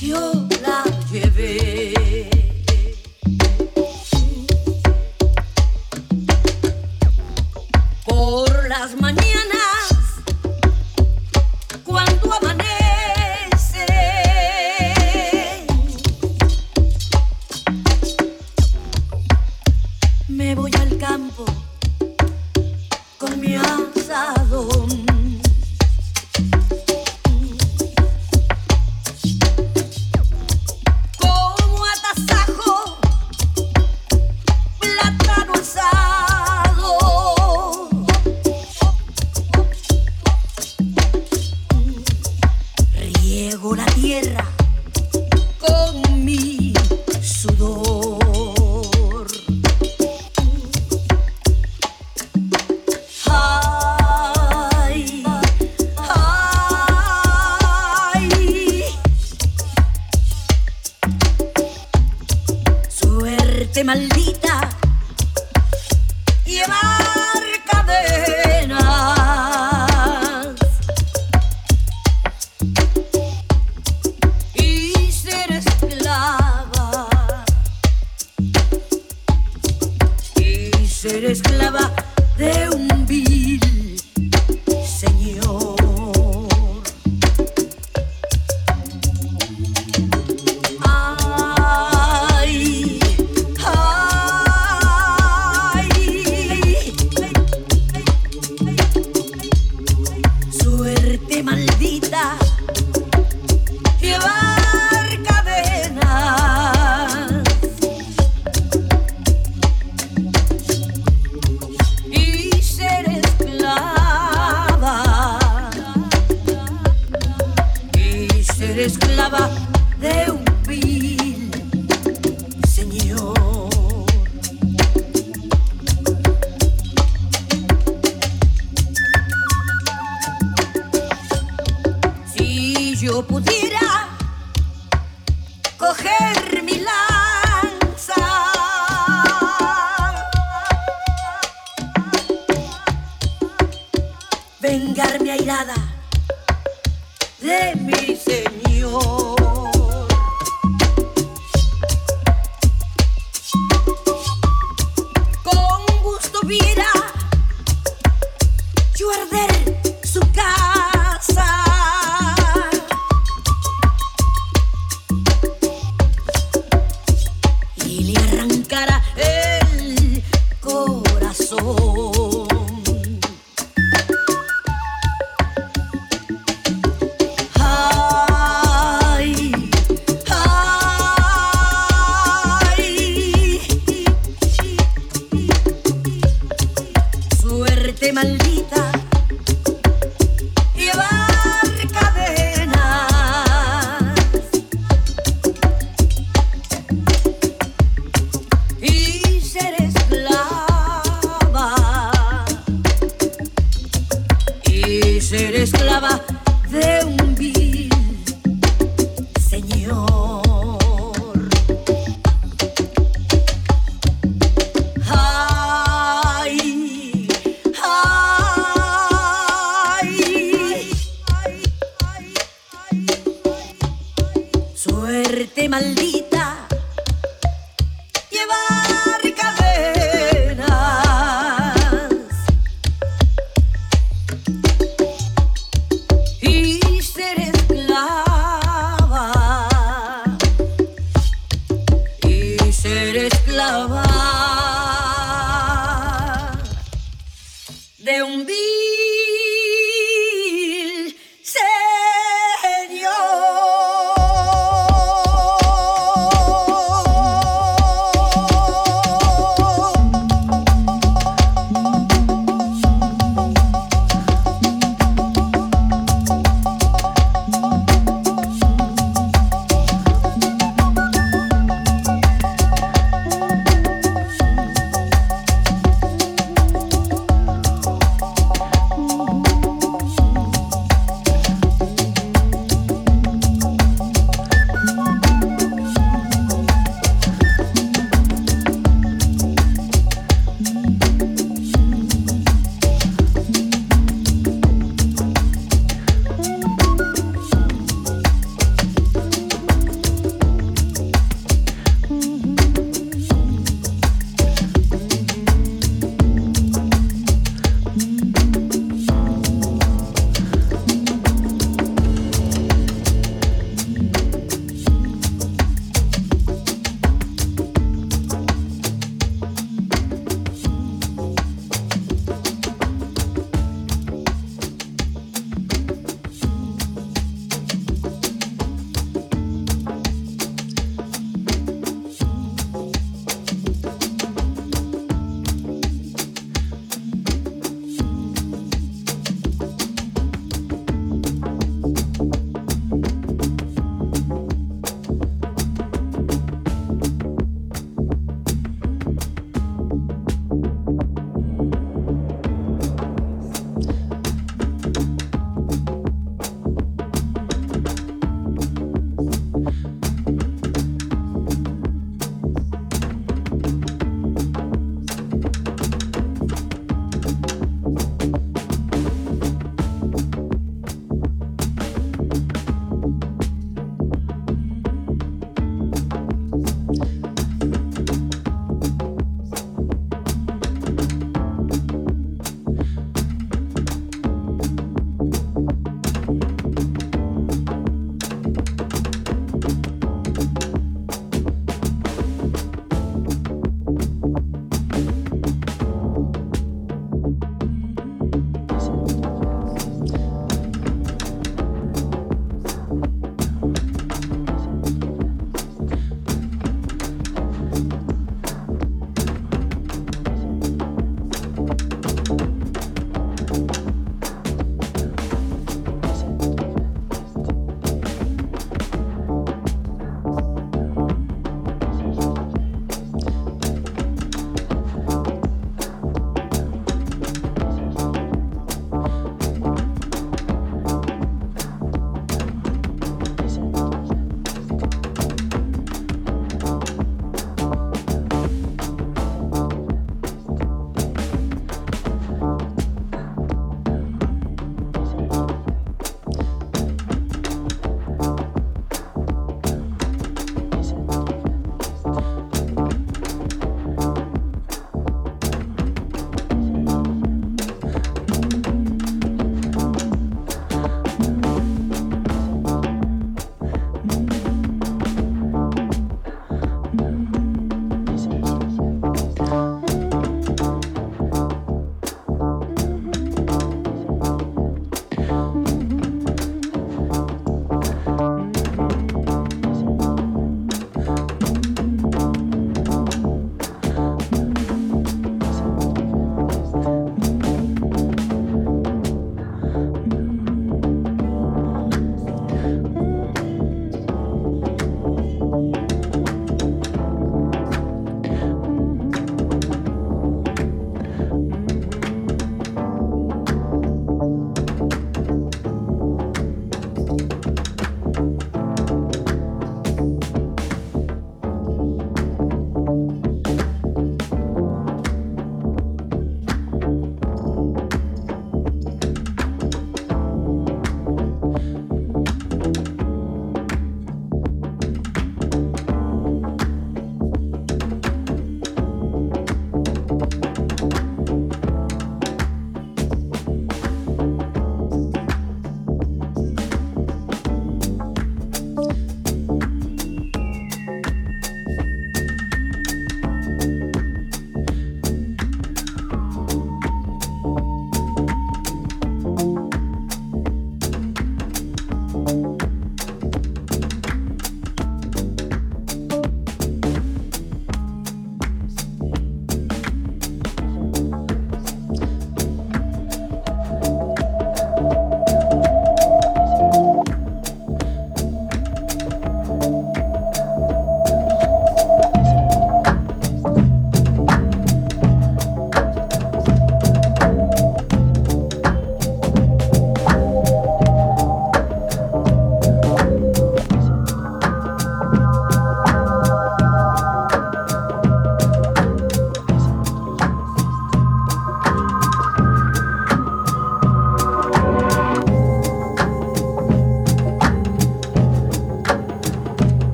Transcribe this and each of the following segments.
yo la llevé. Por las mañanas. Ser esclava de un vil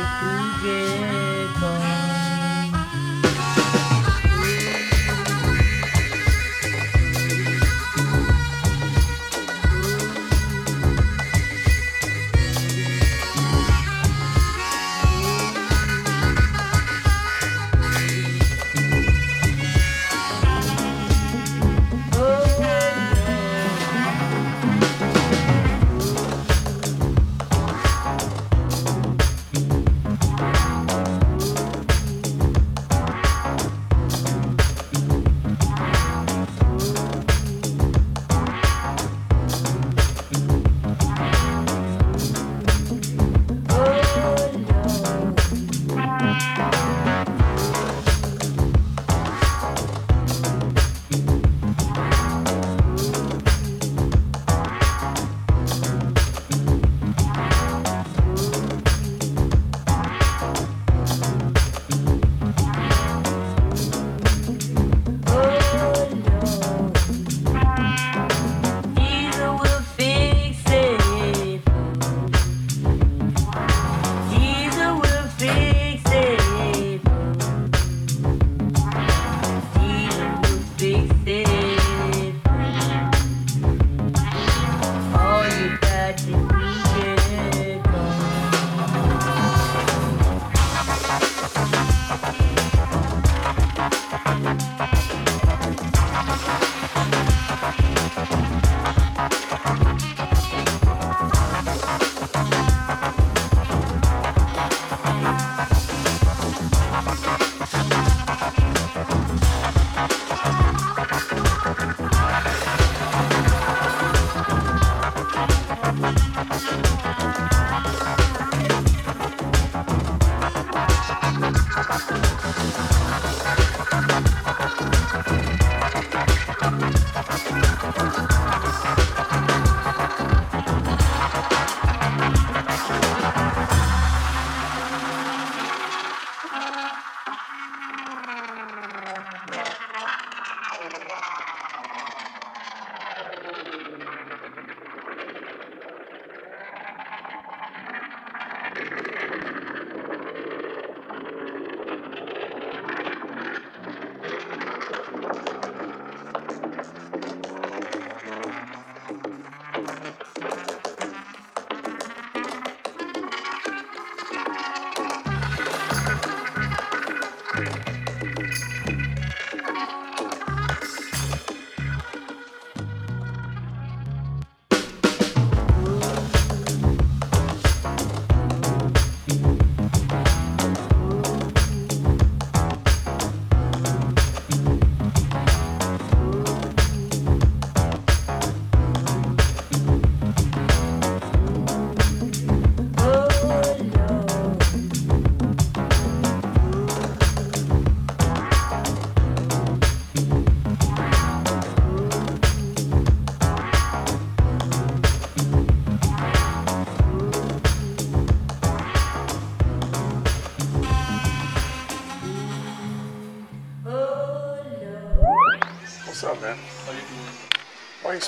Again.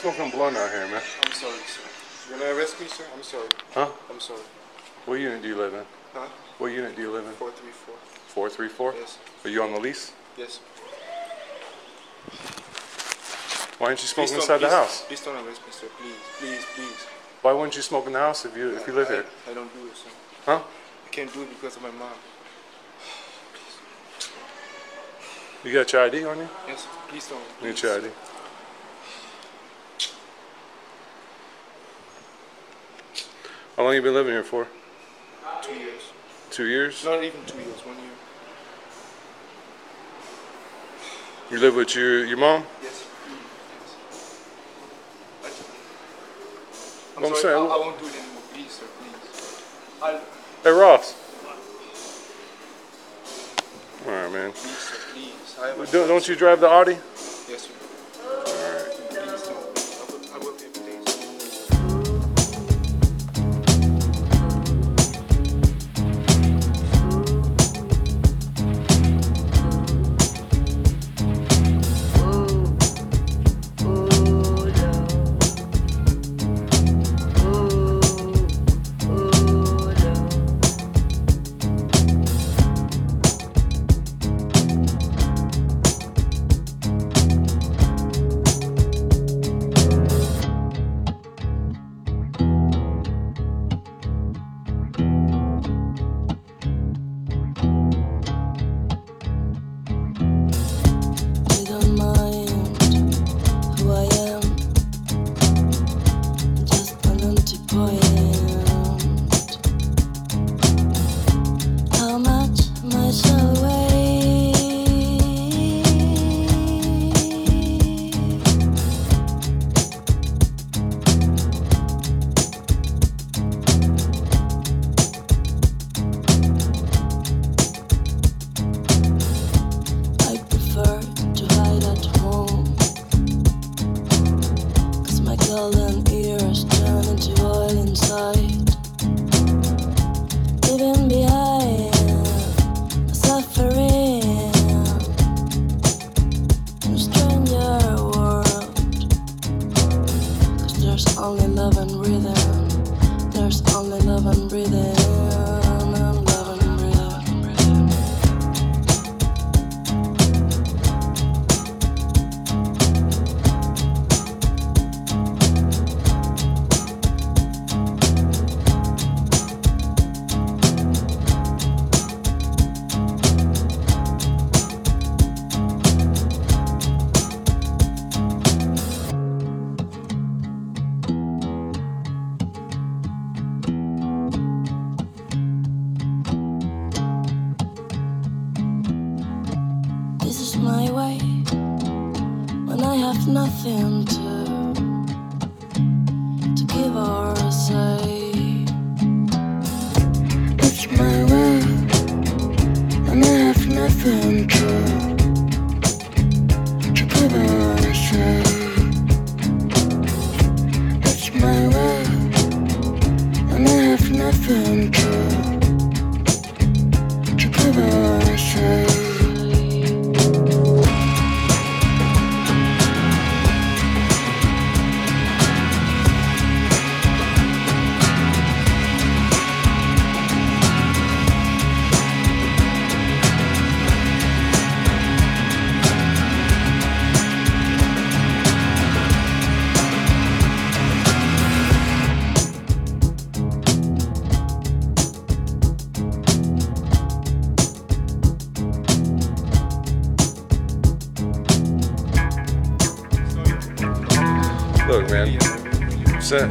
Smoking blunt out here, man? I'm sorry, sir. You're gonna arrest me, sir? I'm sorry. Huh? I'm sorry. What unit do you live in? Huh? What unit do you live in? 434. 434? Yes. Are you on the lease? Yes. Why aren't you smoking inside the house? Please don't arrest me, sir. Please, please, please. Why wouldn't you smoke in the house if you if you live I, here? I don't do it, sir. Huh? I can't do it because of my mom. You got your ID on you? Yes, please don't. You Please. got your ID. How long you been living here for? Two years. Two years? Not even two years. One year. You live with your your mom? Yes. I'm I'm sorry. I, saying- I won't do it anymore. Please, sir. Please. I'll, Hey Ross. All right, man. please, sir. Please. I Don't, don't you drive the Audi? Yes, sir.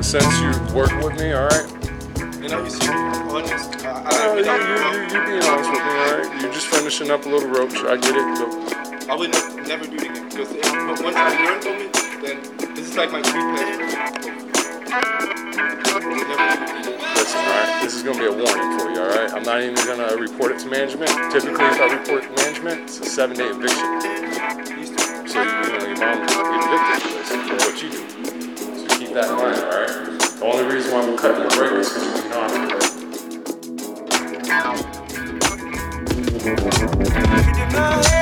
Since, you work with me, all right. And I used to be honest. I, you, I, you, you, you being honest with me, all right. You're just finishing up a little roach. I get it. But I would ne- never do it again. Because if, but once I learn from it, then this is like my free pleasure. Never do it again. listen, all right. This is gonna be a warning for you, all right. I'm not even gonna report it to management. Typically, if I report it to management, it's a seven-day eviction. So you, you know your mom get evicted for this for what you do. That in mind, all right. The only reason why we're cutting the break is because you're being honest. Right? Thank